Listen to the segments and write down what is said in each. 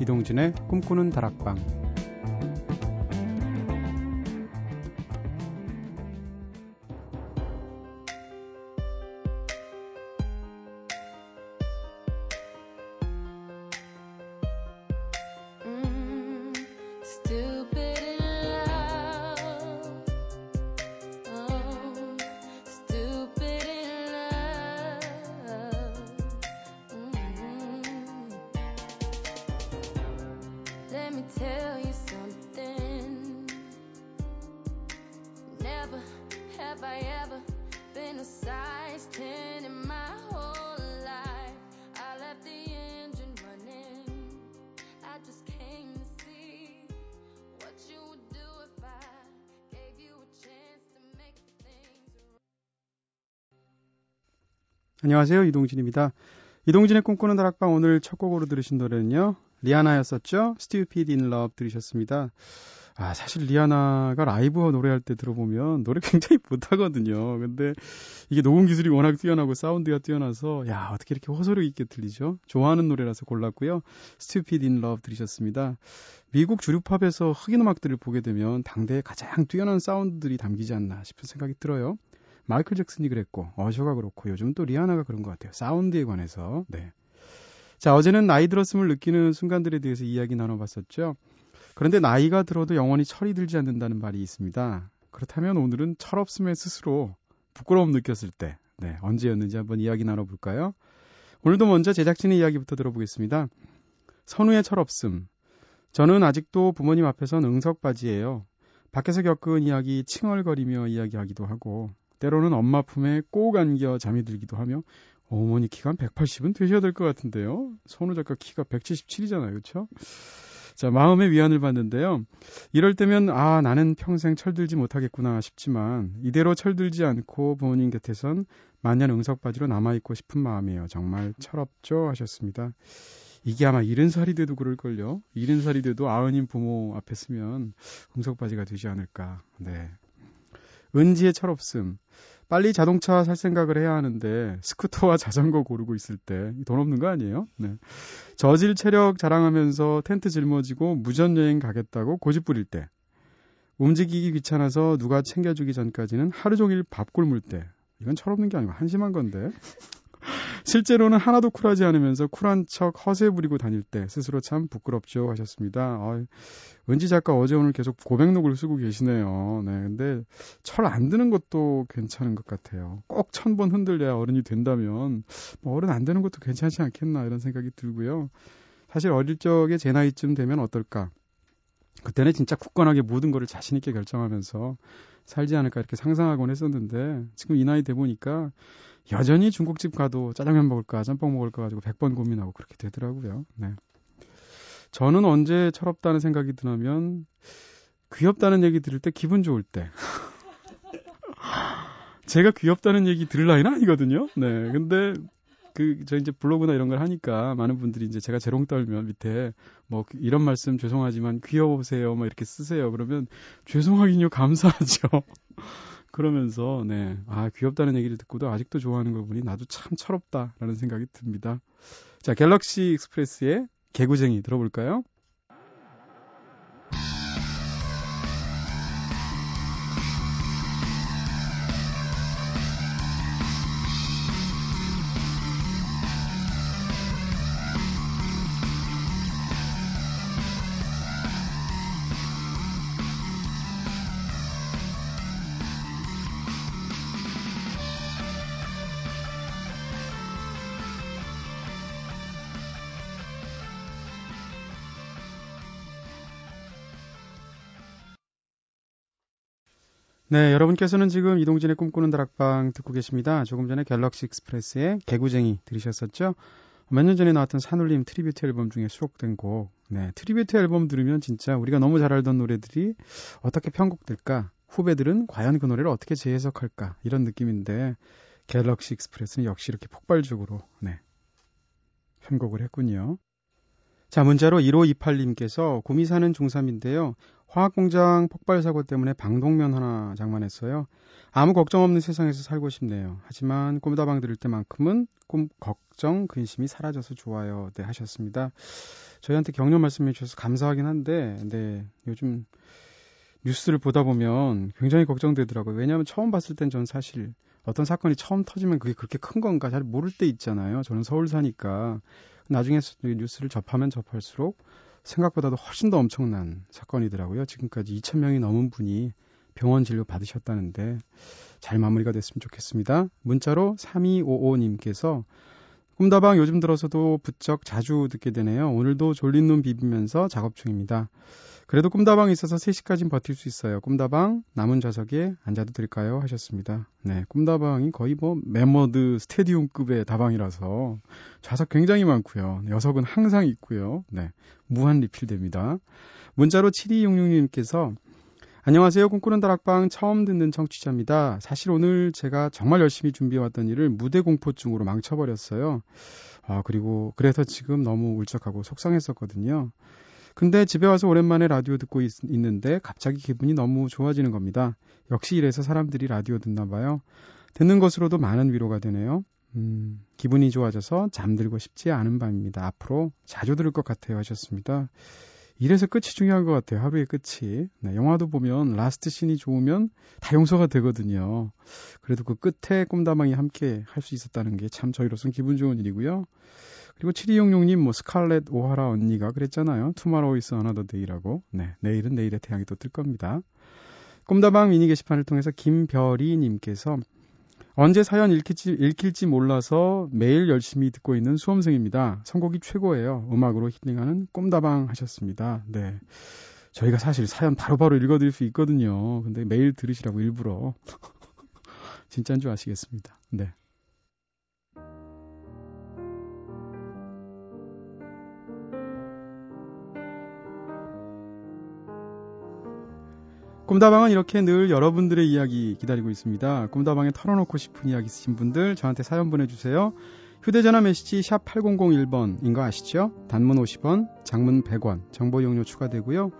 이동진의 꿈꾸는 다락방 안녕하세요. 이동진입니다. 이동진의 꿈꾸는 다락방 오늘 첫 곡으로 들으신 노래는요. 리아나였었죠. Stupid in Love 들으셨습니다. 아, 사실 리아나가 라이브 노래할 때 들어보면 노래 굉장히 못하거든요. 근데 이게 녹음 기술이 워낙 뛰어나고 사운드가 뛰어나서 야, 어떻게 이렇게 호소력 있게 들리죠? 좋아하는 노래라서 골랐고요. Stupid in Love 들으셨습니다. 미국 주류팝에서 흑인 음악들을 보게 되면 당대에 가장 뛰어난 사운드들이 담기지 않나 싶은 생각이 들어요. 마이클 잭슨이 그랬고 어셔가 그렇고 요즘 또 리아나가 그런 것 같아요. 사운드에 관해서. 네. 자 어제는 나이 들었음을 느끼는 순간들에 대해서 이야기 나눠봤었죠. 그런데 나이가 들어도 영원히 철이 들지 않는다는 말이 있습니다. 그렇다면 오늘은 철없음에 스스로 부끄러움 느꼈을 때, 네, 언제였는지 한번 이야기 나눠볼까요? 오늘도 먼저 제작진의 이야기부터 들어보겠습니다. 선우의 철없음. 저는 아직도 부모님 앞에선 응석 바지예요. 밖에서 겪은 이야기 칭얼거리며 이야기하기도 하고 때로는 엄마 품에 꼭 안겨 잠이 들기도 하며 어머니 키가 한 180은 되셔야 될 것 같은데요. 손우 작가 키가 177이잖아요. 그렇죠? 자, 마음의 위안을 받는데요. 이럴 때면 아, 나는 평생 철들지 못하겠구나 싶지만 이대로 철들지 않고 부모님 곁에선 만년 응석바지로 남아 있고 싶은 마음이에요. 정말 철없죠? 하셨습니다. 이게 아마 이른 살이 돼도 그럴걸요. 이른 살이 돼도 아흔인 부모 앞에 쓰면 응석바지가 되지 않을까. 네. 은지의 철없음. 빨리 자동차 살 생각을 해야 하는데 스쿠터와 자전거 고르고 있을 때 돈 없는 거 아니에요? 네. 저질 체력 자랑하면서 텐트 짊어지고 무전 여행 가겠다고 고집 부릴 때 움직이기 귀찮아서 누가 챙겨주기 전까지는 하루 종일 밥 굶을 때 이건 철없는 게 아니고 한심한 건데 실제로는 하나도 쿨하지 않으면서 쿨한 척 허세 부리고 다닐 때 스스로 참 부끄럽죠 하셨습니다. 어, 은지 작가 어제 오늘 계속 고백록을 쓰고 계시네요. 네, 근데 철 안 드는 것도 괜찮은 것 같아요. 꼭 천 번 흔들려야 어른이 된다면 뭐 어른 안 되는 것도 괜찮지 않겠나 이런 생각이 들고요. 사실 어릴 적에 제 나이쯤 되면 어떨까? 그때는 진짜 굳건하게 모든 거를 자신 있게 결정하면서 살지 않을까 이렇게 상상하곤 했었는데 지금 이 나이 돼 보니까 여전히 중국집 가도 짜장면 먹을까 짬뽕 먹을까 가지고 100번 고민하고 그렇게 되더라고요. 네. 저는 언제 철없다는 생각이 드냐면 귀엽다는 얘기 들을 때 기분 좋을 때. 제가 귀엽다는 얘기 들을 나이는 아니거든요. 네. 근데 그 저 이제 블로그나 이런 걸 하니까 많은 분들이 이제 제가 재롱 떨면 밑에 뭐 이런 말씀 죄송하지만 귀여우세요 뭐 이렇게 쓰세요. 그러면 죄송하긴요 감사하죠. 그러면서 네. 아, 귀엽다는 얘기를 듣고도 아직도 좋아하는 걸 보니 나도 참 철없다라는 생각이 듭니다. 자, 갤럭시 익스프레스의 개구쟁이 들어볼까요? 네, 여러분께서는 지금 이동진의 꿈꾸는 다락방 듣고 계십니다. 조금 전에 갤럭시 익스프레스의 개구쟁이 들으셨었죠? 몇 년 전에 나왔던 산울림 트리뷰트 앨범 중에 수록된 곡. 네, 트리뷰트 앨범 들으면 진짜 우리가 너무 잘 알던 노래들이 어떻게 편곡될까? 후배들은 과연 그 노래를 어떻게 재해석할까? 이런 느낌인데 갤럭시 익스프레스는 역시 이렇게 폭발적으로 네, 편곡을 했군요. 자, 문자로 1528님께서 구미 사는 중3인데요. 화학공장 폭발 사고 때문에 방독면 하나 장만했어요. 아무 걱정 없는 세상에서 살고 싶네요. 하지만 꿈다방 들을 때만큼은 꿈 걱정 근심이 사라져서 좋아요. 네 하셨습니다. 저희한테 격려 말씀해 주셔서 감사하긴 한데, 네 요즘 뉴스를 보다 보면 굉장히 걱정되더라고요. 왜냐하면 처음 봤을 땐 전 사실 어떤 사건이 처음 터지면 그게 그렇게 큰 건가 잘 모를 때 있잖아요. 저는 서울 사니까 나중에 뉴스를 접하면 접할수록 생각보다도 훨씬 더 엄청난 사건이더라고요. 지금까지 2천 명이 넘은 분이 병원 진료 받으셨다는데 잘 마무리가 됐으면 좋겠습니다. 문자로 3255님께서 꿈다방 요즘 들어서도 부쩍 자주 듣게 되네요. 오늘도 졸린 눈 비비면서 작업 중입니다. 그래도 꿈다방이 있어서 3시까지는 버틸 수 있어요. 꿈다방 남은 좌석에 앉아도 될까요? 하셨습니다. 네, 꿈다방이 거의 뭐 매머드 스타디움급의 다방이라서 좌석 굉장히 많고요. 녀석은 항상 있고요. 네, 무한 리필됩니다. 문자로 7266님께서 안녕하세요. 꿈꾸는 다락방 처음 듣는 청취자입니다. 사실 오늘 제가 정말 열심히 준비해왔던 일을 무대 공포증으로 망쳐버렸어요. 아, 그리고 그래서 지금 너무 울적하고 속상했었거든요. 근데 집에 와서 오랜만에 라디오 듣고 있, 는데 갑자기 기분이 너무 좋아지는 겁니다. 역시 이래서 사람들이 라디오 듣나 봐요. 듣는 것으로도 많은 위로가 되네요. 음, 기분이 좋아져서 잠들고 싶지 않은 밤입니다. 앞으로 자주 들을 것 같아요 하셨습니다. 이래서 끝이 중요한 것 같아요. 하루의 끝이. 네, 영화도 보면 라스트 씬이 좋으면 다 용서가 되거든요. 그래도 그 끝에 꿈다방이 함께 할 수 있었다는 게 참 저희로서는 기분 좋은 일이고요. 그리고 7266님, 뭐, 스칼렛 오하라 언니가 그랬잖아요. Tomorrow is another day라고. 네, 내일은 내일의 태양이 또 뜰 겁니다. 꿈다방 미니 게시판을 통해서 김별이님께서 언제 사연 읽힐지, 읽힐지 몰라서 매일 열심히 듣고 있는 수험생입니다. 선곡이 최고예요. 음악으로 힐링하는 꿈다방 하셨습니다. 네. 저희가 사실 사연 바로바로 바로 읽어드릴 수 있거든요. 근데 매일 들으시라고 일부러. 진짜인 줄 아시겠습니다. 네. 꿈다방은 이렇게 늘 여러분들의 이야기 기다리고 있습니다. 꿈다방에 털어놓고 싶은 이야기 있으신 분들 저한테 사연 보내주세요. 휴대전화 메시지 샵 8001번인 거 아시죠? 단문 50원, 장문 100원, 정보 용료 추가되고요.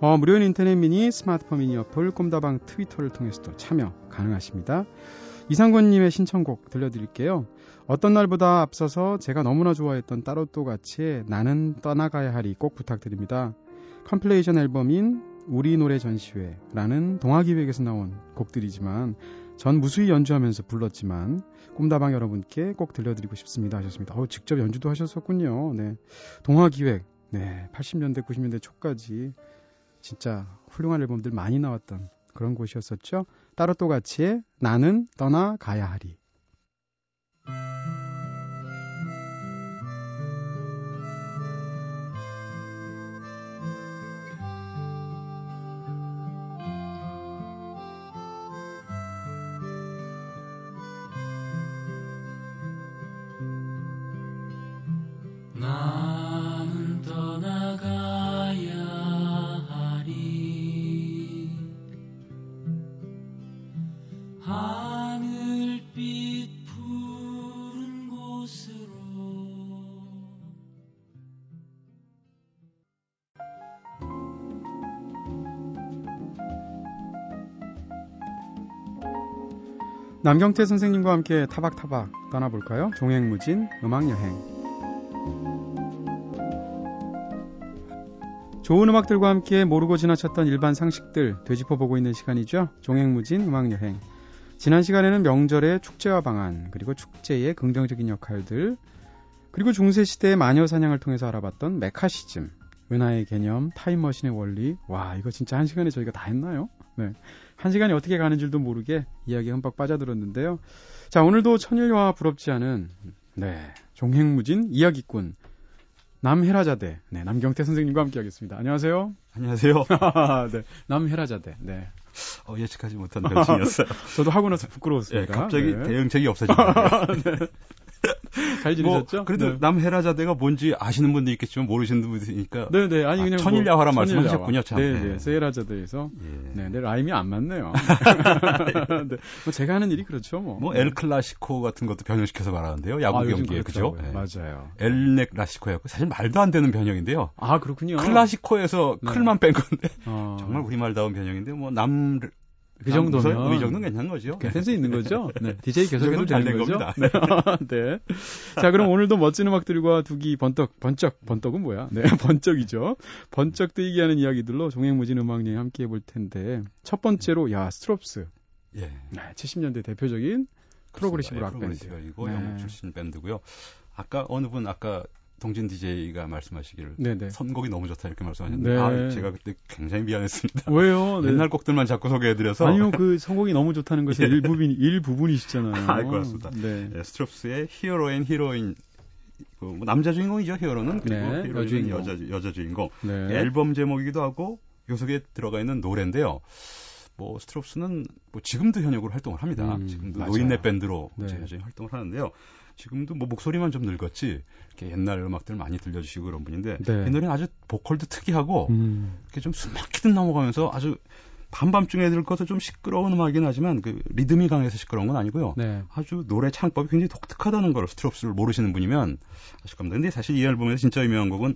어, 무료인 인터넷 미니, 스마트폰 미니 어플, 꿈다방 트위터를 통해서도 참여 가능하십니다. 이상권님의 신청곡 들려드릴게요. 어떤 날보다 앞서서 제가 너무나 좋아했던 따로또 같이 나는 떠나가야 하리 꼭 부탁드립니다. 컴플레이션 앨범인 우리 노래 전시회라는 동화기획에서 나온 곡들이지만 전 무수히 연주하면서 불렀지만 꿈다방 여러분께 꼭 들려드리고 싶습니다 하셨습니다. 어, 직접 연주도 하셨었군요. 네. 동화기획. 네. 80년대, 90년대 초까지 진짜 훌륭한 앨범들 많이 나왔던 그런 곳이었었죠. 따로 또 같이 나는 떠나가야 하리. 남경태 선생님과 함께 타박타박 떠나볼까요? 종횡무진 음악여행. 좋은 음악들과 함께 모르고 지나쳤던 일반 상식들 되짚어보고 있는 시간이죠. 종횡무진 음악여행. 지난 시간에는 명절의 축제와 방안, 그리고 축제의 긍정적인 역할들, 그리고 중세시대의 마녀 사냥을 통해서 알아봤던 메카시즘, 은하의 개념, 타임머신의 원리. 와, 이거 진짜 한 시간에 저희가 다 했나요? 네. 한 시간이 어떻게 가는 줄도 모르게 이야기에 흠뻑 빠져들었는데요. 자, 오늘도 천일와 부럽지 않은, 네, 종횡무진 이야기꾼, 남해라자대, 네, 남경태 선생님과 함께 하겠습니다. 안녕하세요. 안녕하세요. 네, 남해라자대, 네. 어, 예측하지 못한 변신이었어요. 저도 하고 나서 부끄러웠습니다. 네, 갑자기 네. 대응책이 없어진 거예요. 네. 잘 지내셨죠? 뭐 그래도 네. 남헤라자대가 뭔지 아시는 분도 있겠지만 모르시는 분도 있으니까. 네네. 아니, 아, 그냥. 천일야화란 뭐, 말씀하셨군요, 참. 네네. 네. 세헤라자대에서. 예. 네, 내 라임이 안 맞네요. 네. 뭐 제가 하는 일이 그렇죠, 뭐. 뭐, 엘 클라시코 같은 것도 변형시켜서 말하는데요. 야구 아, 경기에, 그죠? 그렇더라고요. 예. 맞아요. 엘넥 라시코였고, 사실 말도 안 되는 변형인데요. 아, 그렇군요. 클라시코에서 네. 클만 뺀 건데, 어, 정말 우리말다운 변형인데, 뭐, 남, 그 정도면. 이 정도는 괜찮은 거죠. 그 센스 있는 거죠? 네. DJ 계속해도 되는 거죠? 잘된 네. 네. 자, 그럼 오늘도 멋진 음악들과 두기 번떡, 번쩍, 번떡은 뭐야? 네, 번쩍이죠. 번쩍 뜨이게 하는 이야기들로 종횡무진 음악 여행 함께 해볼 텐데, 첫 번째로, 야, 스트롭스. 예. 네, 70년대 대표적인 프로그레시브 락 밴드. 네. 영국 출신 밴드고요. 아까 어느 분 아까 동진 DJ가 말씀하시기를 네네. 선곡이 너무 좋다 이렇게 말씀하셨는데 네. 아, 제가 그때 굉장히 미안했습니다. 왜요? 네. 옛날 곡들만 자꾸 소개해드려서 아니요, 그 선곡이 너무 좋다는 것의 예. 일부분, 일부분이시잖아요. 아, 고맙습니다. 네. 예, 스트롭스의 Hero and Heroine 그 뭐 남자 주인공이죠 히어로는 그리고 네, 히로인은 여주인공. 여자 여자 주인공 네. 앨범 제목이기도 하고 요 속에 들어가 있는 노래인데요. 뭐 스트롭스는 뭐 지금도 현역으로 활동을 합니다. 음, 지금도 맞아요. 노인네 밴드로 네. 활동을 하는데요. 지금도 뭐 목소리만 좀 늙었지 이렇게 옛날 음악들 많이 들려주시고 그런 분인데 네. 이 노래는 아주 보컬도 특이하고 음, 이렇게 좀 숨막히듯 넘어가면서 아주 밤밤중에 들을 것도 좀 시끄러운 음악이긴 하지만 그 리듬이 강해서 시끄러운 건 아니고요. 네. 아주 노래 창법이 굉장히 독특하다는 걸 스트롭스를 모르시는 분이면 아실 겁니다. 근데 사실 이 앨범에서 진짜 유명한 곡은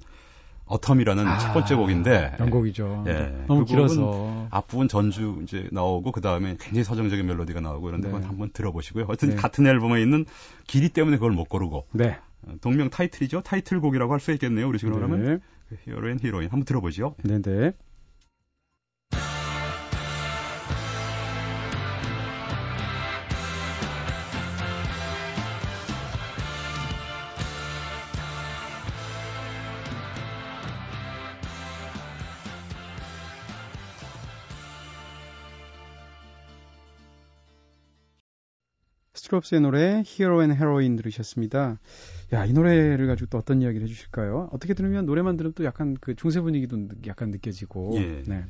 Autumn이라는 아, 첫 번째 곡인데 명곡이죠. 예, 너무 그 길어서. 앞부분 전주 이제 나오고 그 다음에 굉장히 서정적인 멜로디가 나오고 이런데 네. 그건 한번 들어보시고요. 하여튼 네. 같은 앨범에 있는 길이 때문에 그걸 못 고르고 네. 어, 동명 타이틀이죠. 타이틀곡이라고 할 수 있겠네요. 우리 하면 네. Hero and Heroine 한번 들어보죠. 네네. 스트롭스의 노래 Hero and Heroine 들으셨습니다. 야, 이 노래를 가지고 또 어떤 이야기를 해 주실까요? 어떻게 들으면 노래만 들으면 또 약간 그 중세 분위기도 느- 약간 느껴지고. 예. 네.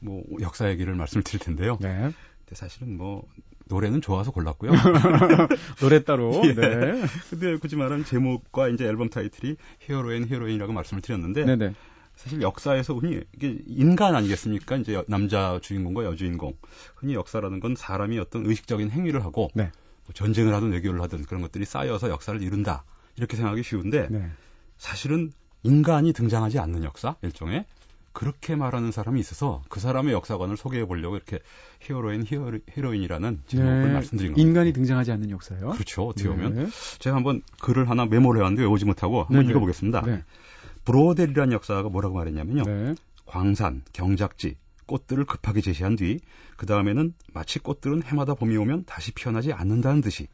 뭐 역사 얘기를 말씀을 드릴 텐데요. 네. 근데 사실은 뭐 노래는 좋아서 골랐고요. 노래 따로. 예. 네. 근데 굳이 말하면 제목과 이제 앨범 타이틀이 Hero and Heroine이라고 말씀을 드렸는데 네네. 사실 역사에서 흔히 이게 인간 아니겠습니까? 이제 여- 남자 주인공과 여주인공. 흔히 역사라는 건 사람이 어떤 의식적인 행위를 하고 네. 뭐 전쟁을 하든 외교를 하든 그런 것들이 쌓여서 역사를 이룬다. 이렇게 생각하기 쉬운데 네. 사실은 인간이 등장하지 않는 역사 일종의 그렇게 말하는 사람이 있어서 그 사람의 역사관을 소개해 보려고 이렇게 Hero and Hero, Heroine이라는 제목을 네. 말씀드린 겁니다. 인간이 등장하지 않는 역사요. 그렇죠. 어떻게 보면 네. 제가 한번 글을 하나 메모를 해왔는데 외우지 못하고 한번 네네. 읽어보겠습니다. 네. 브로델이라는 역사가 뭐라고 말했냐면요. 네. 광산, 경작지, 꽃들을 급하게 제시한 뒤, 그 다음에는 마치 꽃들은 해마다 봄이 오면 다시 피어나지 않는다는 듯이,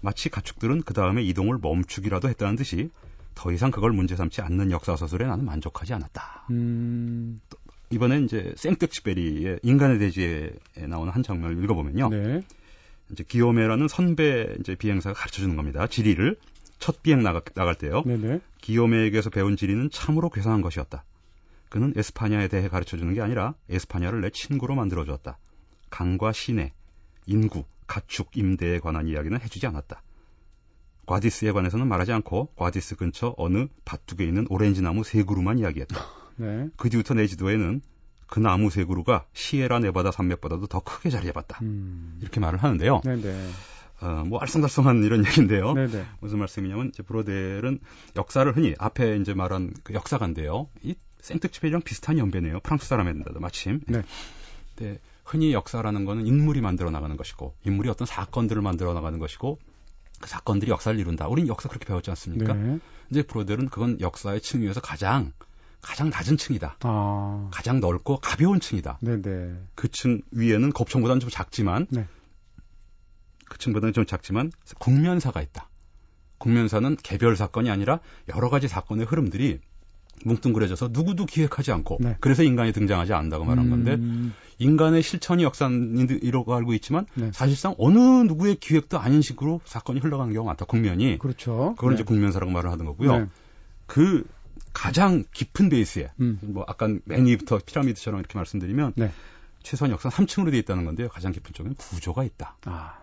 마치 가축들은 그 다음에 이동을 멈추기라도 했다는 듯이, 더 이상 그걸 문제 삼지 않는 역사서술에 나는 만족하지 않았다. 음. 이번엔 이제 생텍쥐베리의 인간의 대지에 나오는 한 장면을 읽어보면요. 네. 이제 기요메라는 선배 이제 비행사가 가르쳐 주는 겁니다. 지리를 첫 비행 나가, 나갈 때요. 네네. 기요메에게서 배운 지리는 참으로 괴상한 것이었다. 그는 에스파냐에 대해 가르쳐 주는 게 아니라 에스파냐를 내 친구로 만들어 주었다. 강과 시내, 인구, 가축, 임대에 관한 이야기는 해주지 않았다. 과디스에 관해서는 말하지 않고 과디스 근처 어느 밭둑에 있는 오렌지 나무 세 그루만 이야기했다. 네. 그 뒤부터 내 지도에는 그 나무 세 그루가 시에라 네바다 산맥보다도 더 크게 자리 잡았다. 음. 이렇게 말을 하는데요. 네네. 어, 뭐 알쏭달쏭한 이런 얘기인데요. 네네. 무슨 말씀이냐면 이제 브로델은 역사를 흔히 앞에 이제 말한 그 역사가인데요. 이 생텍쥐페리랑 비슷한 연배네요. 프랑스 사람인데도 마침. 네. 근데 흔히 역사라는 거는 인물이 만들어 나가는 것이고 인물이 어떤 사건들을 만들어 나가는 것이고 그 사건들이 역사를 이룬다. 우린 역사 그렇게 배웠지 않습니까? 네. 이제 브로델은 그건 역사의 층 위에서 가장 가장 낮은 층이다. 아. 가장 넓고 가벼운 층이다. 네네. 그 층 위에는 곱청보다는 좀 작지만 네. 그 층보다는 좀 작지만 국면사가 있다. 국면사는 개별 사건이 아니라 여러 가지 사건의 흐름들이 뭉뚱그려져서 누구도 기획하지 않고 네. 그래서 인간이 등장하지 않는다고 말한 건데 음. 인간의 실천이 역사이라고 알고 있지만 네. 사실상 어느 누구의 기획도 아닌 식으로 사건이 흘러가는 경우가 많다. 국면이 그렇죠. 그걸 네. 이제 국면사라고 말을 하는 거고요. 네. 그 가장 깊은 베이스에 음. 뭐 아까 맨 위부터 피라미드처럼 이렇게 말씀드리면 네. 최소한 역사 3층으로 되어 있다는 건데요. 가장 깊은 쪽에는 구조가 있다. 아.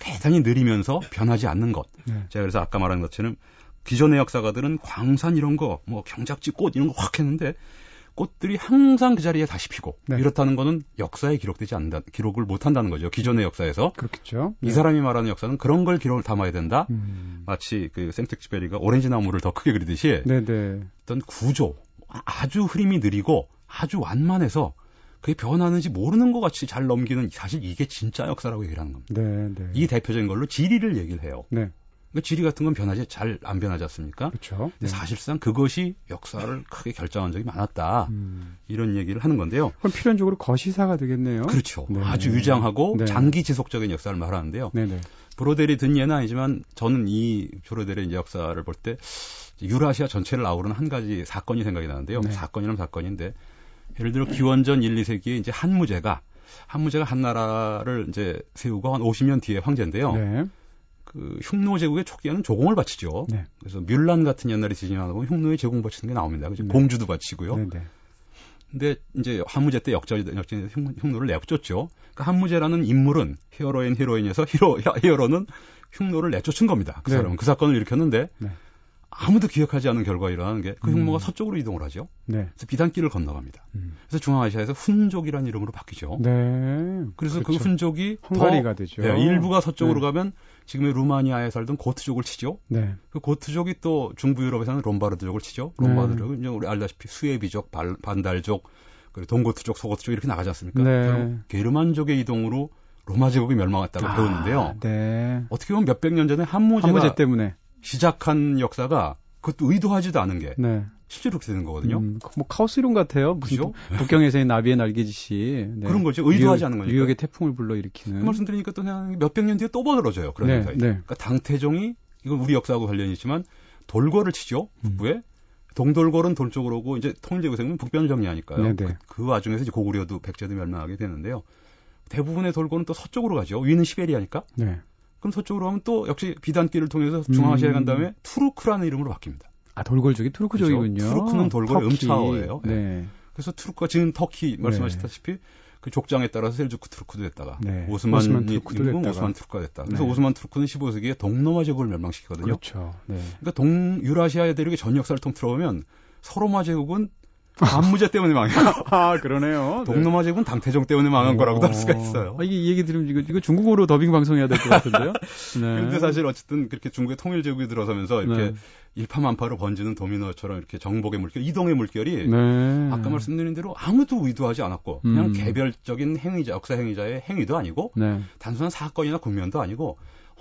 대단히 느리면서 변하지 않는 것. 네. 제가 그래서 아까 말한 것처럼 기존의 역사가들은 광산 이런 거, 뭐 경작지 꽃 이런 거 확 했는데 꽃들이 항상 그 자리에 다시 피고 네. 이렇다는 거는 역사에 기록되지 않는다, 기록을 못 한다는 거죠. 기존의 역사에서 그렇겠죠. 이 네. 사람이 말하는 역사는 그런 걸 기록을 담아야 된다. 음. 마치 그 생텍쥐베리가 오렌지 나무를 더 크게 그리듯이 네네. 어떤 구조 아주 흐름이 느리고 아주 완만해서 그게 변하는지 모르는 것 같이 잘 넘기는 사실 이게 진짜 역사라고 얘기를 하는 겁니다. 네, 네. 이 대표적인 걸로 지리를 얘기를 해요. 네. 그러니까 지리 같은 건 변하지 잘 안 변하지 않습니까? 그렇죠. 근데 네. 사실상 그것이 역사를 크게 결정한 적이 많았다. 음. 이런 얘기를 하는 건데요. 그럼 필연적으로 거시사가 되겠네요. 그렇죠. 네. 아주 유장하고 네. 장기 지속적인 역사를 말하는데요. 네네. 브로델이 든 예는 아니지만 저는 이 브로델의 역사를 볼 때 유라시아 전체를 아우르는 한 가지 사건이 생각이 나는데요. 네. 사건이라면 사건인데 예를 들어 기원전 1, 2세기에 이제 한무제가 한무제가 한 나라를 이제 세우고 한 50년 뒤에 황제인데요. 네. 그 흉노 제국의 초기에는 조공을 바치죠. 네. 그래서 뮬란 같은 옛날에 지진하다 보면 흉노에 제공 바치는 게 나옵니다. 그죠? 네. 공주도 바치고요. 네 네. 근데 이제 한무제 때 역전 흉, 흉노를 내쫓죠. 그러니까 한무제라는 인물은 히어로인 히로인에서 히로 히어로는 흉노를 내쫓은 겁니다. 그 네. 사람은 그 사건을 일으켰는데 네. 아무도 기억하지 않은 결과 일어나는 게그 음. 서쪽으로 이동을 하죠. 네. 그래서 비단길을 건너갑니다. 음. 그래서 중앙아시아에서 훈족이라는 이름으로 바뀌죠. 네. 그래서 그 그렇죠. 훈족이 헝가리가 더, 되죠. 네, 일부가 서쪽으로 네. 가면 지금의 루마니아에 살던 고트족을 치죠. 네. 그 고트족이 또 중부 유럽에서는 롬바르드족을 치죠. 네. 롬바르드족은 이제 우리 알다시피 수에비족, 발- 반달족, 그리고 동고트족, 소고트족 이렇게 나가지 않습니까? 네. 그럼 게르만족의 이동으로 로마 제국이 멸망했다고 아, 배우는데요. 네. 어떻게 보면 몇백 년 전에 한무제가 한무제 때문에. 시작한 역사가 그것도 의도하지도 않은 게 네. 실제로 그렇게 되는 거거든요. 음, 뭐 카오스 이론 같아요. 그죠? 북경에서의 나비의 날개짓이 네. 그런 거죠. 의도하지 뉴욕- 않은 거니까. 뉴욕의 태풍을 불러 그 일으키는. 말씀 드리니까 또 그냥 몇백 년 뒤에 또 벌어져요. 그런 네, 현상이. 네. 그러니까 당태종이 이건 우리 역사하고 관련이 있지만 돌궐을 치죠. 음. 북부에. 동돌궐은 동쪽으로 오고 이제 통일제국에서는 북변을 정리하니까요. 네, 네. 그, 그 와중에서 이제 고구려도 백제도 멸망하게 되는데요. 대부분의 돌궐은 또 서쪽으로 가죠. 위는 시베리아니까. 네. 그럼 서쪽으로 가면 또 역시 비단길을 통해서 중앙아시아에 간 음. 다음에 투르크라는 이름으로 바뀝니다. 아, 돌궐족이 투르크족이군요. 그죠. 투르크는 터키. 음차어예요. 네. 그래서 투르크가 지금 터키 말씀하셨다시피 그 족장에 따라서 셀주크 투르크도 됐다가 네. 오스만이 오스만 투르크도 됐다가. 오스만 투르크가 됐다. 그래서 네. 오스만 투르크는 15세기에 동로마 제국을 멸망시키거든요. 그렇죠. 네. 그러니까 동 유라시아의 대륙의 전 역사를 통틀어 보면 서로마 제국은 반무제 때문에 망해요. 아, 그러네요. 동로마 제국은 당태종 때문에 망한 거라고도 할 수가 있어요. 아, 이게 이 얘기 들으면 이거, 이거 중국어로 더빙 방송해야 될 것 같은데요? 네. 그런데 사실 어쨌든 그렇게 중국의 통일 제국이 들어서면서 이렇게 네. 일파만파로 번지는 도미노처럼 이렇게 정복의 물결, 이동의 물결이 네. 아까 말씀드린 대로 아무도 의도하지 않았고 그냥 음. 개별적인 행위자, 역사 행위자의 행위도 아니고 네. 단순한 사건이나 국면도 아니고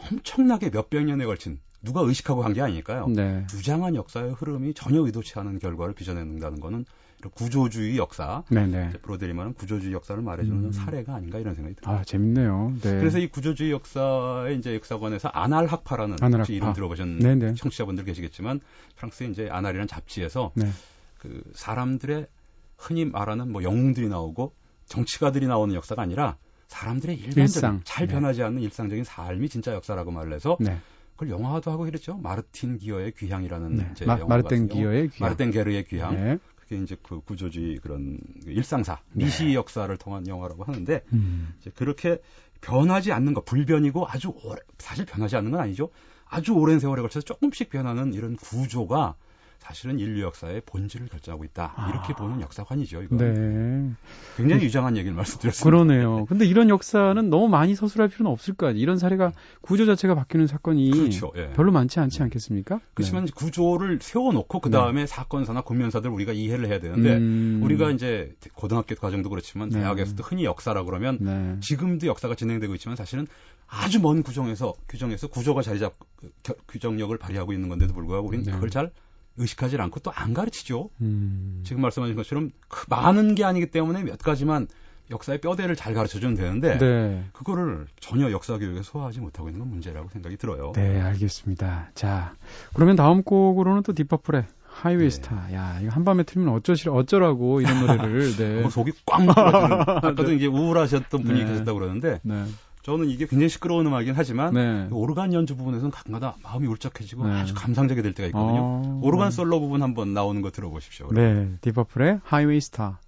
엄청나게 몇백 년에 걸친 누가 의식하고 한게 아니니까요. 네. 주장한 역사의 흐름이 전혀 의도치 않은 결과를 빚어낸다는 거는 구조주의 역사, 네네. 말하는 구조주의 역사를 말해주는 음. 사례가 아닌가 이런 생각이 듭니다. 아, 재밌네요. 네. 그래서 이 구조주의 역사의 이제 역사관에서 아날학파라는 아날학파. 혹시 이름 들어보신 네네. 청취자분들 계시겠지만 프랑스의 이제 아날이라는 잡지에서 네. 그 사람들의 흔히 말하는 뭐 영웅들이 나오고 정치가들이 나오는 역사가 아니라 사람들의 일반적인 일상. 잘 네. 변하지 않는 일상적인 삶이 진짜 역사라고 말을 해서 네. 그걸 영화도 하고 그랬죠. 마르틴 기어의 귀향이라는 네. 이제 마, 있어요. 기어의 귀향. 마르텐 게르의 귀향. 네. 그게 이제 그 구조주의 그런 그 일상사 네. 미시 역사를 통한 영화라고 하는데 음. 이제 그렇게 변하지 않는 것 불변이고 아주 오래 사실 변하지 않는 건 아니죠. 아주 오랜 세월에 걸쳐서 조금씩 변하는 이런 구조가 사실은 인류 역사의 본질을 결정하고 있다. 이렇게 아. 보는 역사관이죠. 이거 네. 굉장히 유장한 얘기를 말씀드렸습니다. 그러네요. 근데 이런 역사는 너무 많이 서술할 필요는 없을 거 아니에요. 이런 사례가 구조 자체가 바뀌는 사건이 그렇죠. 예. 별로 많지 않지 않겠습니까? 그렇지만 이제 구조를 세워놓고 그 다음에 사건사나 국면사들 우리가 이해를 해야 되는데 음. 우리가 이제 고등학교 과정도 그렇지만 네. 대학에서도 흔히 역사라 그러면 네. 지금도 역사가 진행되고 있지만 사실은 아주 먼 구정에서 규정에서 구조가 자리 잡 그, 겨- 규정력을 발휘하고 있는 건데도 불구하고 우리는 네. 그걸 잘 의식하지 않고 또 안 가르치죠. 음. 지금 말씀하신 것처럼 그 많은 게 아니기 때문에 몇 가지만 역사의 뼈대를 잘 가르쳐 주면 되는데 네. 그거를 전혀 역사 교육에 소화하지 못하고 있는 건 문제라고 생각이 들어요. 네, 알겠습니다. 자, 그러면 다음 곡으로는 또 디퍼플의 하이웨이 네. 스타. 야, 이거 한밤에 틀면 어쩌시, 어쩌라고 이런 노래를. 네. 뭐 속이 꽉 막혀가지고 아까도 이제 우울하셨던 분이 네. 계셨다고 그러는데 네. 저는 이게 굉장히 시끄러운 음악이긴 하지만 네. 그 오르간 연주 부분에서는 가끔가다 마음이 울적해지고 네. 아주 감상적이 될 때가 있거든요. 어, 오르간 솔로 부분 한번 나오는 거 들어보십시오. 네, 디퍼플의 하이웨이 스타.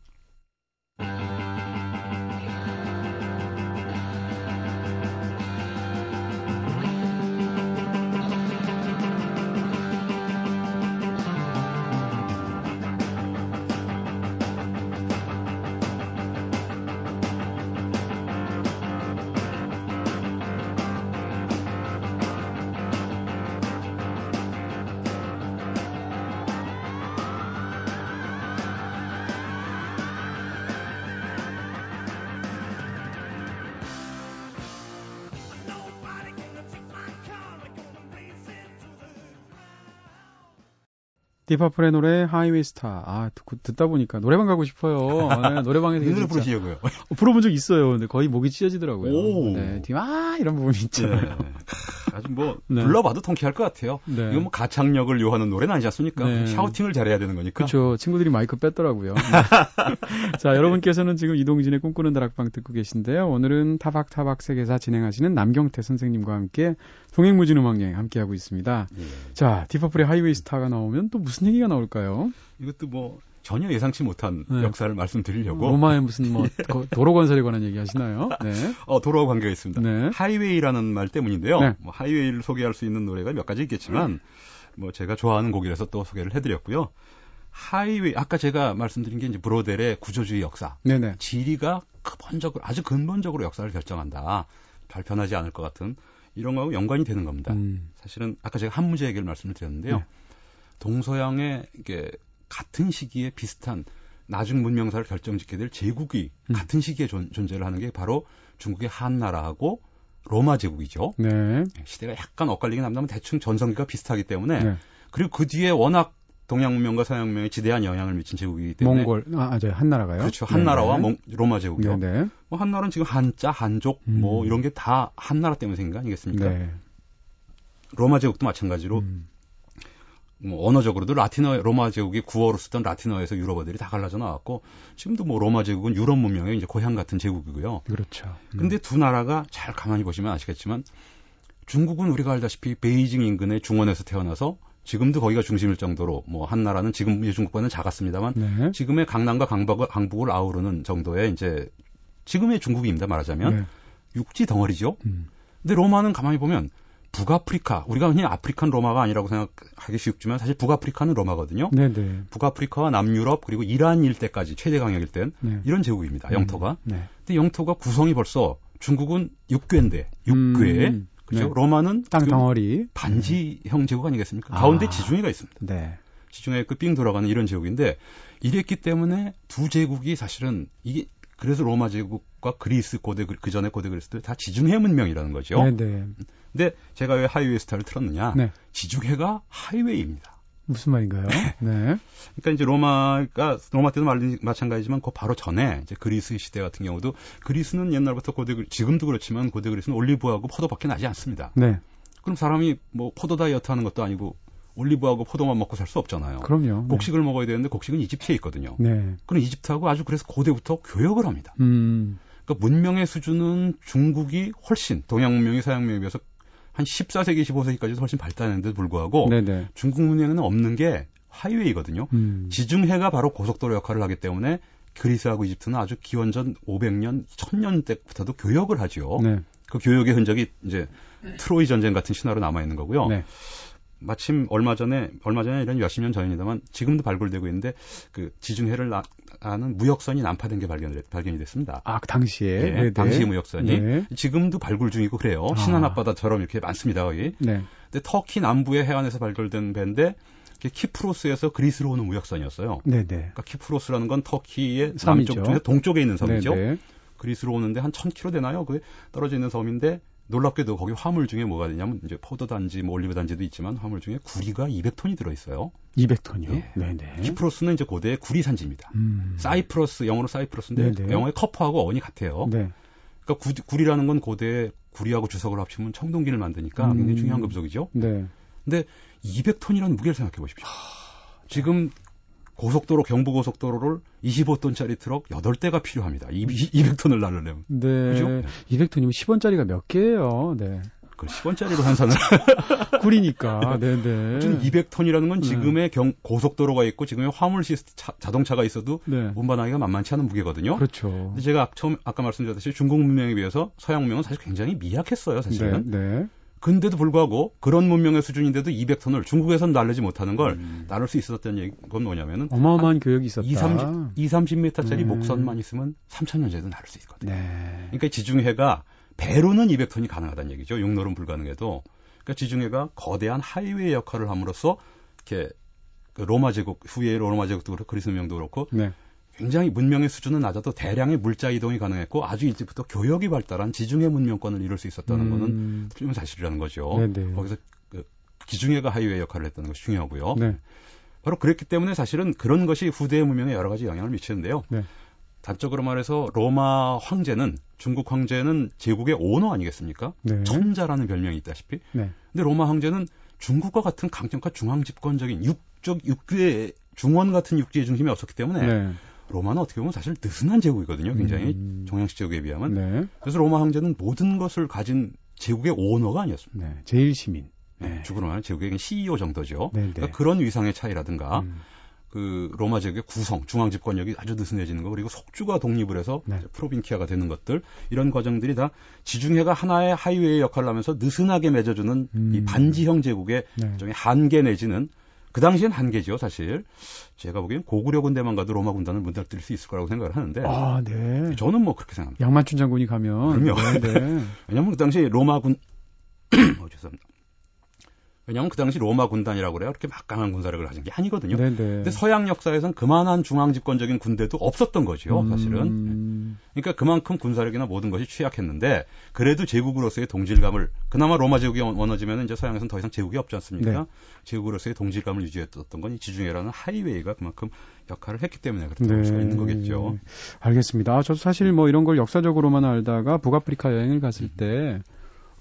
딥퍼플의 노래 Highway Star. 아, 듣, 듣다 보니까 노래방 가고 싶어요. 네, 노래방에서 노래 부르시려고요. 어, 불러본 적 있어요. 근데 거의 목이 찢어지더라고요. 오. 네, 뒤에 아 이런 부분이 있잖아요. 네. 아주 뭐 네. 불러봐도 통쾌할 것 같아요. 네. 이건 뭐 가창력을 요하는 노래는 아니지 않습니까? 네. 샤우팅을 잘해야 되는 거니까. 그렇죠. 친구들이 마이크 뺐더라고요. 네. 자, 여러분께서는 지금 이동진의 꿈꾸는 다락방 듣고 계신데요. 오늘은 타박타박 세계사 진행하시는 남경태 선생님과 함께 종횡무진 음악여행 함께하고 있습니다. 예. 자, 딥퍼플의 Highway Star가 나오면 또 무슨 얘기가 나올까요? 이것도 뭐 전혀 예상치 못한 네. 역사를 말씀드리려고 로마의 무슨 뭐 거- 도로 건설에 관한 얘기 하시나요? 네. 어, 도로와 관계가 있습니다. 네. 하이웨이라는 말 때문인데요. 네. 뭐 하이웨이를 소개할 수 있는 노래가 몇 가지 있겠지만 뭐 제가 좋아하는 곡이라서 또 소개를 해 드렸고요. 하이웨이 아까 제가 말씀드린 게 이제 브로델의 구조주의 역사. 네네. 지리가 근본적으로 아주 근본적으로 역사를 결정한다. 발편하지 않을 것 같은 이런 거하고 연관이 되는 겁니다. 음. 사실은 아까 제가 한무제 얘기를 말씀을 드렸는데요. 네. 동서양의 이게 같은 시기에 비슷한 나중 문명사를 결정짓게 될 제국이 음. 같은 시기에 존, 존재를 하는 게 바로 중국의 한나라하고 로마 제국이죠. 네. 시대가 약간 엇갈리긴 합니다만 대충 전성기가 비슷하기 때문에 네. 그리고 그 뒤에 워낙 동양 문명과 서양 문명에 지대한 영향을 미친 제국이기 때문에 몽골, 아, 저 한나라가요? 그렇죠. 한나라와 네네. 몽- 로마 제국이요. 네네. 뭐 한나라는 지금 한자, 한족 뭐 음. 이런 게 다 한나라 때문에 생긴 거 아니겠습니까? 네. 로마 제국도 마찬가지로 음. 뭐 언어적으로도 라틴어 로마 제국이 구어로 쓰던 라틴어에서 유럽어들이 다 갈라져 나왔고 지금도 뭐 로마 제국은 유럽 문명의 이제 고향 같은 제국이고요. 그렇죠. 음. 근데 두 나라가 잘 가만히 보시면 아시겠지만 중국은 우리가 알다시피 베이징 인근의 중원에서 태어나서 지금도 거기가 중심일 정도로 뭐 한 나라는 지금의 중국보다는 작았습니다만 네. 지금의 강남과 강북을, 강북을 아우르는 정도의 이제 지금의 중국입니다 말하자면 네. 육지 덩어리죠. 음. 근데 로마는 가만히 보면 북아프리카 우리가 그냥 아프리카는 로마가 아니라고 생각하기 쉽지만 사실 북아프리카는 로마거든요. 네네. 북아프리카와 남유럽 그리고 이란 일대까지 최대 강역일 땐 네. 이런 제국입니다. 영토가. 음. 네. 근데 영토가 구성이 벌써 중국은 육괴인데 육괴 음. 그죠? 네. 로마는 땅 덩어리. 반지형 제국 아니겠습니까? 아. 가운데 지중해가 있습니다. 네. 지중해 그 삥 돌아가는 이런 제국인데 이랬기 때문에 두 제국이 사실은 이게 그래서 로마 제국 과 그리스 고대 그 전에 고대 그리스도 다 지중해 문명이라는 거죠. 네 네. 근데 제가 왜 Highway Star를 틀었느냐? 네. 지중해가 하이웨이입니다. 무슨 말인가요? 네. 그러니까 이제 로마가 로마 때도 말- 마찬가지지만 그 바로 전에 이제 그리스 시대 같은 경우도 그리스는 옛날부터 고대 지금도 그렇지만 고대 그리스는 올리브하고 포도밖에 나지 않습니다. 네. 그럼 사람이 뭐 포도 다이어트 하는 것도 아니고 올리브하고 포도만 먹고 살 수 없잖아요. 그럼요. 네. 곡식을 먹어야 되는데 곡식은 이집트에 있거든요. 네. 그럼 이집트하고 아주 그래서 고대부터 교역을 합니다. 음. 그러니까 문명의 수준은 중국이 훨씬 동양 문명이 서양 문명에 비해서 한 14세기, 15세기까지도 훨씬 발달했는데도 불구하고 네네. 중국 문명에는 없는 게 하이웨이거든요. 음. 지중해가 바로 고속도로 역할을 하기 때문에 그리스하고 이집트는 아주 기원전 500년, 1000년 때부터도 교역을 하죠. 네. 그 교역의 흔적이 이제 트로이 전쟁 같은 신화로 남아 있는 거고요. 네. 마침 얼마 전에 얼마 전에 이런 몇십 년 전입니다만 지금도 발굴되고 있는데 그 지중해를 나- 아는 무역선이 난파된 게 발견, 발견이 됐습니다. 아, 그 당시에. 예, 네네. 당시 무역선이 네. 지금도 발굴 중이고 그래요. 아. 신안 앞바다처럼 이렇게 많습니다. 거기. 네. 근데 터키 남부의 해안에서 발굴된 배인데 키프로스에서 그리스로 오는 무역선이었어요. 네네. 그러니까 키프로스라는 건 터키의 섬이죠. 남쪽 중에 동쪽에 있는 섬이죠. 네네. 그리스로 오는데 한 1000km 되나요? 그 떨어져 있는 섬인데 놀랍게도 거기 화물 중에 뭐가 되냐면 이제 포도 단지, 뭐 올리브 단지도 있지만 화물 중에 구리가 200톤이 들어 있어요. 200톤이요? 예. 네네. 키프로스는 이제 고대의 구리 산지입니다. 음. 사이프러스 영어로 사이프러스인데 네네. 영어의 커프하고 어원이 같아요. 네. 그러니까 구, 구리라는 건 고대의 구리하고 주석을 합치면 청동기를 만드니까 음. 굉장히 중요한 금속이죠. 네. 근데 200ton이라는 무게를 생각해 보십시오. 지금 고속도로 경부고속도로를 25톤짜리 트럭 8대가 필요합니다. 200톤을 날르려면. 네. 그죠? 200톤이면 10원짜리가 몇 개예요? 네. 그 10원짜리로 환산을 꿀이니까. 네네. 지금 200톤이라는 건 네. 지금의 경, 고속도로가 있고 지금의 화물 시스템 차- 자동차가 있어도 네. 운반하기가 만만치 않은 무게거든요. 그렇죠. 근데 제가 처음 아까 말씀드렸듯이 중국 문명에 비해서 서양 문명은 사실 굉장히 미약했어요, 사실은. 네. 네. 근데도 불구하고 그런 문명의 수준인데도 200톤을 중국에선 날르지 못하는 걸 음. 나눌 수 있었던 얘기- 건 뭐냐면은 어마어마한 교육이 있었다. 2, 30, 2, 30m짜리 네. 목선만 있으면 3,000년째도 나를 수 있거든요. 네. 그러니까 지중해가 배로는 200톤이 가능하다는 얘기죠. 육로는 불가능해도. 그러니까 지중해가 거대한 하이웨이 역할을 함으로써 이렇게 그 로마 제국 후에 로마 제국도 그렇고 그리스 문명도 그렇고 네. 굉장히 문명의 수준은 낮아도 대량의 물자 이동이 가능했고 아주 일찍부터 교역이 발달한 지중해 문명권을 이룰 수 있었다는 거는 음. 틀림없는 사실이라는 거죠. 네네. 거기서 그 기중해가 하이웨이 역할을 했다는 것이 중요하고요. 네. 바로 그랬기 때문에 사실은 그런 것이 후대의 문명에 여러 가지 영향을 미치는데요. 네. 단적으로 말해서 로마 황제는 중국 황제는 제국의 오너 아니겠습니까? 네. 천자라는 별명이 있다시피. 네. 근데 로마 황제는 중국과 같은 강력한 중앙 집권적인 육적 육주의 중원 같은 육지의 중심이 없었기 때문에 네. 로마는 어떻게 보면 사실 느슨한 제국이거든요. 굉장히 음. 종양식 제국에 비하면. 네. 그래서 로마 황제는 모든 것을 가진 제국의 오너가 아니었습니다. 네. 제일 시민. 네. 죽으로 말하면 제국의 CEO 정도죠. 네, 네. 그러니까 그런 위상의 차이라든가 음. 그 로마 제국의 구성, 중앙 집권력이 아주 느슨해지는 거 그리고 속주가 독립을 해서 네. 프로빈키아가 되는 것들 이런 과정들이 다 지중해가 하나의 하이웨이 역할을 하면서 느슨하게 맺어주는 음. 이 반지형 제국의 네. 일종의 한계 내지는 그 당시엔 한계죠 사실 제가 보기엔 고구려 군대만 가도 로마 군단을 문닫을 수 있을 거라고 생각을 하는데 아, 네. 저는 뭐 그렇게 생각합니다. 양만춘 장군이 가면 그럼요. 네, 네. 왜냐하면 그 당시 로마 군 어, 죄송합니다. 왜냐하면 그 당시 로마 군단이라고 그래요. 그렇게 막강한 군사력을 가진 게 아니거든요. 네, 네. 근데 서양 역사에선 그만한 중앙 집권적인 군대도 없었던 거죠, 사실은. 음. 그러니까 그만큼 군사력이나 모든 것이 취약했는데 그래도 제국으로서의 동질감을 그나마 로마 제국이 원어지면 이제 서양에서는 더 이상 제국이 없지 않습니까? 네. 제국으로서의 동질감을 유지했던 건 이 지중해라는 하이웨이가 그만큼 역할을 했기 때문에 그렇다고 볼 네. 수가 있는 거겠죠. 알겠습니다. 아, 저도 사실 뭐 이런 걸 역사적으로만 알다가 북아프리카 여행을 갔을 때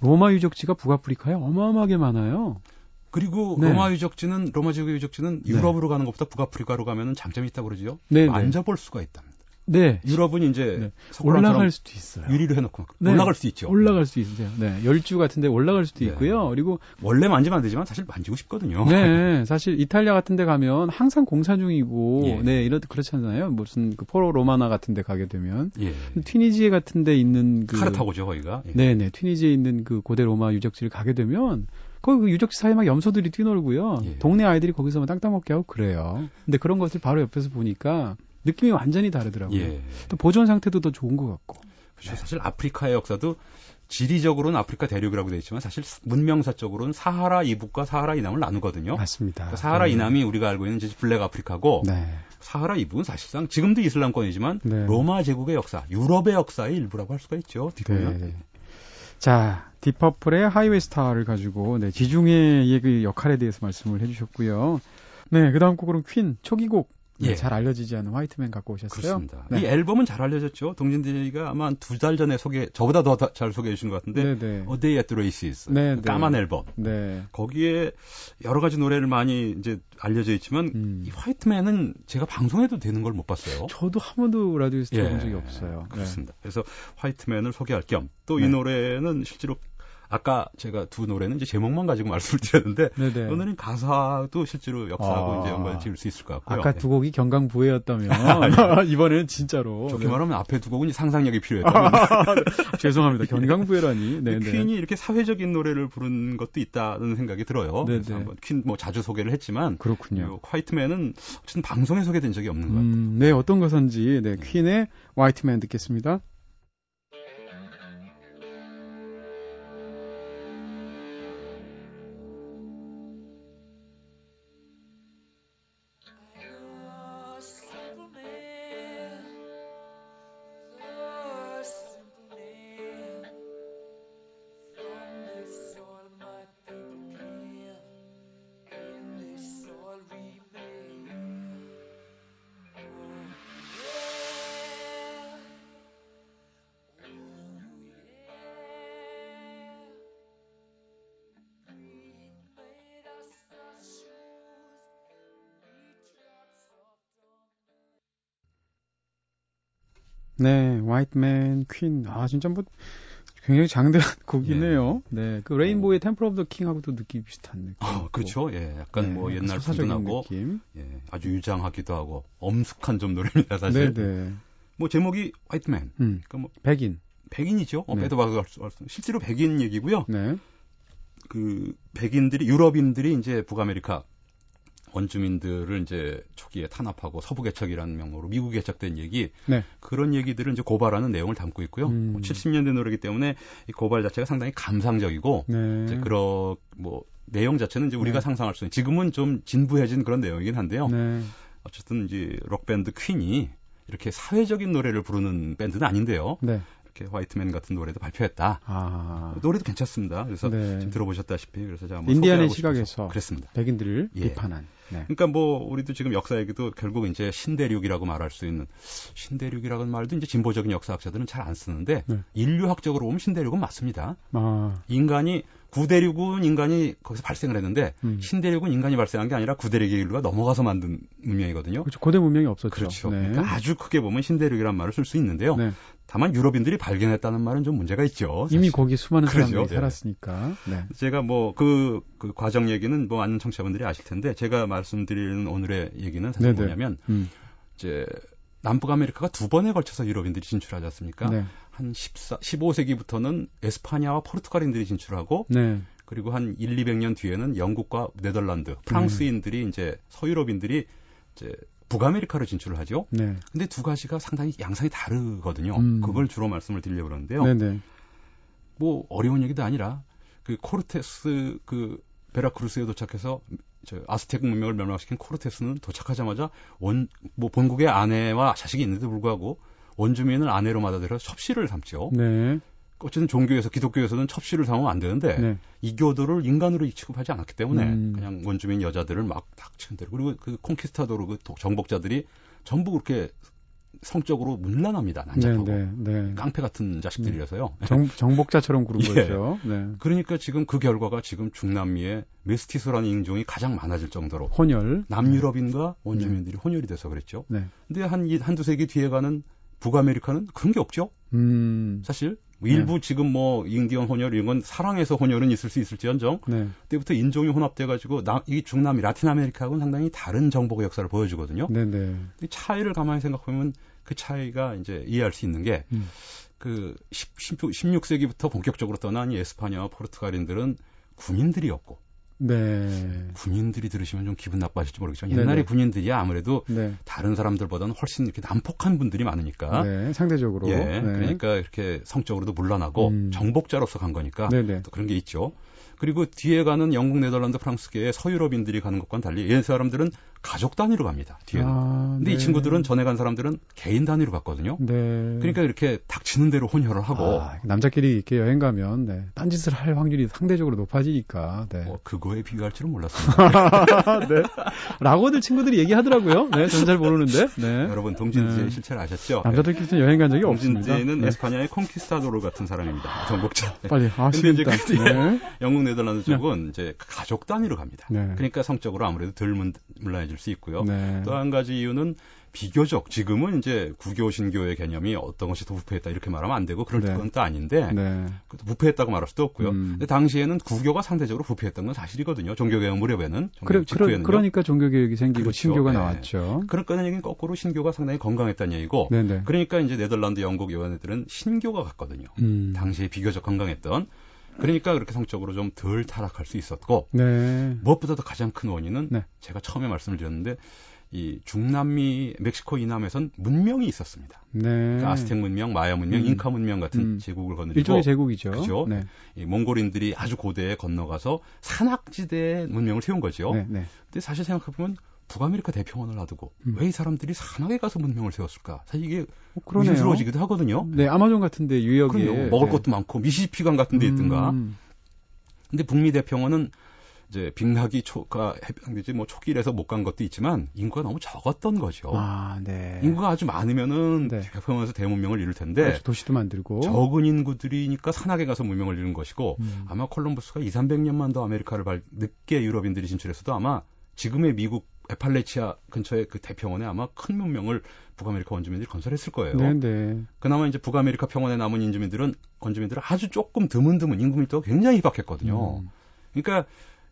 로마 유적지가 북아프리카에 어마어마하게 많아요. 그리고 네. 로마 유적지는 로마 제국의 유적지는 네. 유럽으로 가는 것보다 북아프리카로 가면은 장점이 있다고 그러죠. 네, 네. 만져볼 수가 있답니다. 네. 유럽은 이제 네. 올라갈 수도 있어요. 유리로 해놓고 네. 올라갈 수 있죠. 올라갈 수 있어요. 네. 열주 같은데 올라갈 수도 네. 있고요. 그리고 원래 만지면 안 되지만 사실 만지고 싶거든요. 네, 사실 이탈리아 같은 데 가면 항상 공사 중이고 예. 네, 이런 그렇잖아요. 무슨 그 포로 로마나 같은 데 가게 되면 예. 튀니지에 같은 데 있는 그 카르타고죠 거기가. 예. 네, 네. 튀니지에 있는 그 고대 로마 유적지를 가게 되면 거기 그 유적지 사이에 막 염소들이 뛰놀고요. 예. 동네 아이들이 거기서 막 땅 따 먹게 하고 그래요. 근데 그런 것을 바로 옆에서 보니까 느낌이 완전히 다르더라고요. 예. 또 보존 상태도 더 좋은 것 같고. 그렇죠. 사실 아프리카의 역사도 지리적으로는 아프리카 대륙이라고 되어 있지만 사실 문명사적으로는 사하라 이북과 사하라 이남을 나누거든요. 맞습니다. 그러니까 사하라 네. 이남이 우리가 알고 있는 블랙 아프리카고 네. 사하라 이북은 사실상 지금도 이슬람권이지만 네. 로마 제국의 역사, 유럽의 역사의 일부라고 할 수가 있죠. 어떻게 보면. 네. 자, Deep Purple의 Highway Star를 가지고 네, 지중해의 그 역할에 대해서 말씀을 해주셨고요. 네, 그 다음 곡으로는 Queen 초기곡 네, 예. 잘 알려지지 않은 White Man 갖고 오셨어요. 그렇습니다. 네. 이 앨범은 잘 알려졌죠. 동진들이가 아마 한두달 전에 소개, 저보다 더 잘 소개해 주신 것 같은데, 네, 네. A Day at the Races. 네, 네. 까만 앨범. 네. 거기에 여러 가지 노래를 많이 이제 알려져 있지만, 음. 이 화이트맨은 제가 방송에도 되는 걸 못 봤어요. 저도 한 번도 라디오에서 들어본 예, 적이 없어요. 네. 그렇습니다. 그래서 화이트맨을 소개할 겸 또이 네. 노래는 실제로 아까 제가 두 노래는 이제 제목만 가지고 말씀을 드렸는데 네, 네. 오늘은 가사도 실제로 역사하고 아. 이제 연관을 지을 수 있을 것 같고요. 아까 네. 두 곡이 경강부회였다면 이번에는 진짜로 좋게 네. 말하면 앞에 두 곡은 상상력이 필요했다면 죄송합니다. 경강부회라니. 네, 네. 퀸이 이렇게 사회적인 노래를 부른 것도 있다는 생각이 들어요. 네, 그래서 네. 한번 퀸 뭐 자주 소개를 했지만 그렇군요. 요 화이트맨은 어쨌든 방송에 소개된 적이 없는 것 같아요. 음, 네, 어떤 것인지 네, 퀸의 화이트맨 듣겠습니다. 네, White Man Queen. 아, 진짜 뭐 굉장히 장대한 곡이네요. 네, 그 Rainbow의 Temple of the King하고도 느낌이 비슷한 느낌. 어, 그렇죠. 예, 약간 네, 뭐 옛날 느낌. 예, 아주 유장하기도 하고 엄숙한 좀 노래입니다, 사실. 네, 네. 뭐 제목이 White Man. 음, 그러니까 뭐 백인. 백인이죠. 어, 네. 없- 실제로 백인 얘기고요. 네. 그 백인들이 유럽인들이 이제 북아메리카 원주민들을 이제 초기에 탄압하고 서부 개척이라는 명목으로 미국 개척된 얘기 네. 그런 얘기들을 이제 고발하는 내용을 담고 있고요. 음. 뭐 70년대 노래이기 때문에 이 고발 자체가 상당히 감상적이고 네. 이제 그런 뭐 내용 자체는 이제 우리가 네. 상상할 수 있는 지금은 좀 진부해진 그런 내용이긴 한데요. 네. 어쨌든 이제 록 밴드 퀸이 이렇게 사회적인 노래를 부르는 밴드는 아닌데요. 네. 이렇게 화이트맨 같은 노래도 발표했다. 아. 노래도 괜찮습니다. 그래서 네. 지금 들어보셨다시피 그래서 제가 뭐 인디안의 시각에서 그랬습니다. 백인들을 예. 비판한. 네. 그러니까 뭐 우리도 지금 역사 얘기도 결국 이제 신대륙이라고 말할 수 있는 신대륙이라는 말도 이제 진보적인 역사학자들은 잘 안 쓰는데 네. 인류학적으로 보면 신대륙은 맞습니다. 아. 인간이 구대륙은 인간이 거기서 발생을 했는데 음. 신대륙은 인간이 발생한 게 아니라 구대륙의 인류가 넘어가서 만든 문명이거든요. 그렇죠. 고대 문명이 없었죠. 그렇죠. 네. 그러니까 아주 크게 보면 신대륙이란 말을 쓸 수 있는데요. 네. 다만 유럽인들이 발견했다는 말은 좀 문제가 있죠. 사실. 이미 거기 수많은 사람들이 그렇죠. 네. 살았으니까. 네. 제가 뭐그 그 과정 얘기는 뭐 아는 청취자분들이 아실 텐데 제가 말씀드리는 오늘의 얘기는 사실 네네. 뭐냐면 음. 이제 남북 아메리카가 두 번에 걸쳐서 유럽인들이 진출하지 않습니까? 네. 한 14, 15세기부터는 에스파냐와 포르투갈인들이 진출하고 네. 그리고 한 1, 200년 뒤에는 영국과 네덜란드, 프랑스인들이 음. 이제 서유럽인들이 이제 북아메리카로 진출을 하죠. 네. 근데 두 가지가 상당히 양상이 다르거든요. 음. 그걸 주로 말씀을 드리려고 그러는데요. 네네. 뭐 어려운 얘기도 아니라 그 코르테스 그 베라크루스에 도착해서 저 아스텍 문명을 멸망시킨 코르테스는 도착하자마자 원 뭐 본국의 아내와 자식이 있는데도 불구하고 원주민을 아내로 맞아들여 첩시를 삼죠. 네. 어쨌든 종교에서 기독교에서는 첩시를 삼으면 안 되는데 네. 이교도를 인간으로 취급하지 않았기 때문에 음. 그냥 원주민 여자들을 막 닥치는 대로 그리고 그 콘키스타도르 그 정복자들이 전부 그렇게 성적으로 문란합니다. 난잡하고 네, 네, 네. 깡패 같은 자식들이라서요. 정, 정복자처럼 구른 예. 거죠. 네. 그러니까 지금 그 결과가 지금 중남미에 메스티소라는 인종이 가장 많아질 정도로 혼혈 남유럽인과 원주민들이 네. 혼혈이 돼서 그랬죠. 네. 근데 한 한두 세기 뒤에 가는 북아메리카는 그런 게 없죠. 음. 사실 일부 네. 지금 뭐 인디언 혼혈 이런 건 사랑해서 혼혈은 있을 수 있을지언정 네. 그때부터 인종이 혼합돼 가지고 이 중남미 라틴 아메리카하고는 상당히 다른 정복의 역사를 보여주거든요. 네네. 네. 차이를 가만히 생각하면 그 차이가 이제 이해할 수 있는 게그 음. 16세기부터 본격적으로 떠난 이 에스파냐와 포르투갈인들은 군인들이었고 네. 군인들이 들으시면 좀 기분 나빠하실지 모르겠지만 옛날에 네네. 군인들이 아무래도 네. 다른 사람들보다는 훨씬 이렇게 난폭한 분들이 많으니까 네, 상대적으로 예, 네. 그러니까 이렇게 성적으로도 물러나고 음. 정복자로서 간 거니까 네네. 또 그런 게 있죠. 그리고 뒤에 가는 영국, 네덜란드, 프랑스계의 서유럽인들이 가는 것과는 달리 얘 사람들은 가족 단위로 갑니다. 뒤에는. 아, 근데 네. 이 친구들은 전에 간 사람들은 개인 단위로 갔거든요. 네. 그러니까 이렇게 닥치는 대로 혼혈을 하고 아, 남자끼리 이렇게 여행 가면 네. 딴짓을 할 확률이 상대적으로 높아지니까. 네. 어, 그거에 비교할 줄은 몰랐습니다. 네. 라고들 친구들이 얘기하더라고요. 네, 전잘 모르는데. 네. 여러분 동진지의 네. 실체를 아셨죠? 남자들끼리 여행 간 적이 없습니다. 동진지는 네. 에스파냐의 콩키스타도르 같은 사람입니다. 정복자. 빨리 아시겠다. 근데 이제 네. 영국 네덜란드 쪽은 이제 가족 단위로 갑니다. 그러니까 성적으로 아무래도 덜 물러야 달라질 수 있고요. 네. 또한 가지 이유는 비교적 지금은 이제 구교 신교의 개념이 어떤 것이 더 부패했다 이렇게 말하면 안 되고 그럴 네. 건또 아닌데 네. 부패했다고 말할 수도 없고요. 음. 근데 당시에는 구교가 상대적으로 부패했던 건 사실이거든요. 종교개혁 무렵에는 그래, 그러, 그러니까 종교개혁이 생기고 그렇죠. 신교가 네. 나왔죠. 그러니까 얘기는 거꾸로 신교가 상당히 건강했다는 얘기고 네네. 네. 그러니까 이제 네덜란드, 영국 애들은 신교가 갔거든요. 음. 당시에 비교적 건강했던 그러니까 그렇게 성적으로 좀 덜 타락할 수 있었고 네. 무엇보다도 가장 큰 원인은 네. 제가 처음에 말씀을 드렸는데 이 중남미 멕시코 이남에선 문명이 있었습니다. 네. 그러니까 아스텍 문명, 마야 문명, 음. 잉카 문명 같은 음. 제국을 건드리고 일종의 제국이죠. 그죠. 네. 이 몽골인들이 아주 고대에 건너가서 산악지대에 문명을 세운 거죠. 네, 네. 근데 사실 생각해 보면 북아메리카 대평원을 놔두고 음. 왜이 사람들이 산악에 가서 문명을 세웠을까? 사실 이게 어, 미스터리하기도 하거든요. 네, 아마존 같은데 유역에 그럼요. 먹을 네. 것도 많고 미시시피강 같은 데 있든가. 음. 근데 북미 대평원은 이제 빅락이 초가 해병되지 뭐 초기에서 못 간 것도 있지만 인구가 너무 적었던 거죠. 아, 네. 인구가 아주 많으면은 네. 대평원에서 대문명을 이룰 텐데. 도시도 만들고 적은 인구들이니까 산악에 가서 문명을 이룬 것이고 음. 아마 콜럼버스가 2, 300년만 더 아메리카를 발, 늦게 유럽인들이 진출했어도 아마 지금의 미국 애팔래치아 근처에 그 대평원에 아마 큰 문명을 북아메리카 원주민들이 건설했을 거예요. 네네. 네. 그나마 이제 북아메리카 평원에 남은 인주민들은 원주민들은 아주 조금 드문드문 인구 밀도가 굉장히 희박했거든요. 음. 그러니까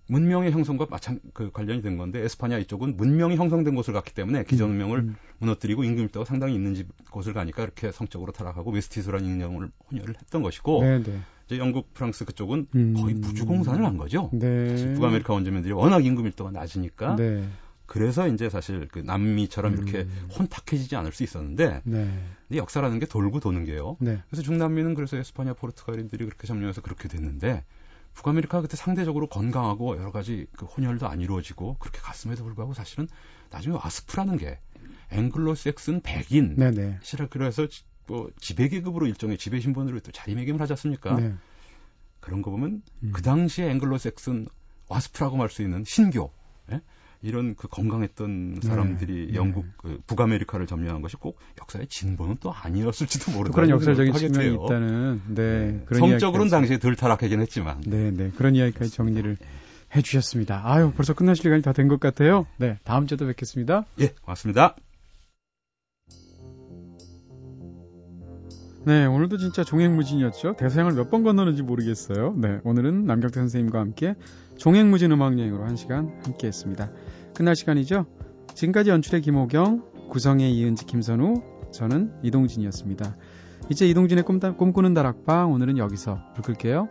문명의 형성과 마찬 그 관련이 된 건데 에스파냐 이쪽은 문명이 형성된 곳을 갔기 때문에 기존 문명을 음. 무너뜨리고 인구 밀도가 상당히 있는 집 곳을 가니까 이렇게 성적으로 타락하고 메스티소라는 인종을 혼혈을 했던 것이고 네네. 네. 이제 영국, 프랑스 그쪽은 음. 거의 무주공산을 한 거죠. 네. 북아메리카 원주민들이 워낙 인구 밀도가 낮으니까 네. 그래서 이제 사실 그 남미처럼 이렇게 음. 혼탁해지지 않을 수 있었는데 네. 근데 역사라는 게 돌고 도는 게요. 네. 그래서 중남미는 그래서 에스파냐 포르투갈인들이 그렇게 점령해서 그렇게 됐는데 북아메리카가 그때 상대적으로 건강하고 여러 가지 그 혼혈도 안 이루어지고 그렇게 갔음에도 불구하고 사실은 나중에 와스프라는 게 앵글로색슨 백인 네네. 시라 그래서 뭐 지배 계급으로 일종의 지배 신분으로 또 자리매김을 하지 않습니까? 네. 그런 거 보면 음. 그 당시에 앵글로색슨 와스프라고 말 수 있는 신교 예? 이런 그 건강했던 네. 사람들이 네. 영국 그 북아메리카를 점령한 것이 꼭 역사의 진보는 또 아니었을지도 모르다. 그런 역사적인 측면이 있다는 네, 네. 그런 성적으로는 당시에 덜 타락하긴 했지만 네, 네 그런 이야기까지 정리를 해주셨습니다. 아유 벌써 끝나실 시간이 다 된 것 같아요. 네 다음 주에도 뵙겠습니다. 예 고맙습니다. 네, 오늘도 진짜 종횡무진이었죠. 대서양을 몇 번 건너는지 모르겠어요. 네, 오늘은 남경태 선생님과 함께 종횡무진 음악 여행으로 한 시간 함께 했습니다. 끝날 시간이죠. 지금까지 연출의 김호경, 구성의 이은지, 김선우, 저는 이동진이었습니다. 이제 이동진의 꿈, 꿈꾸는 다락방 오늘은 여기서 불 끌게요.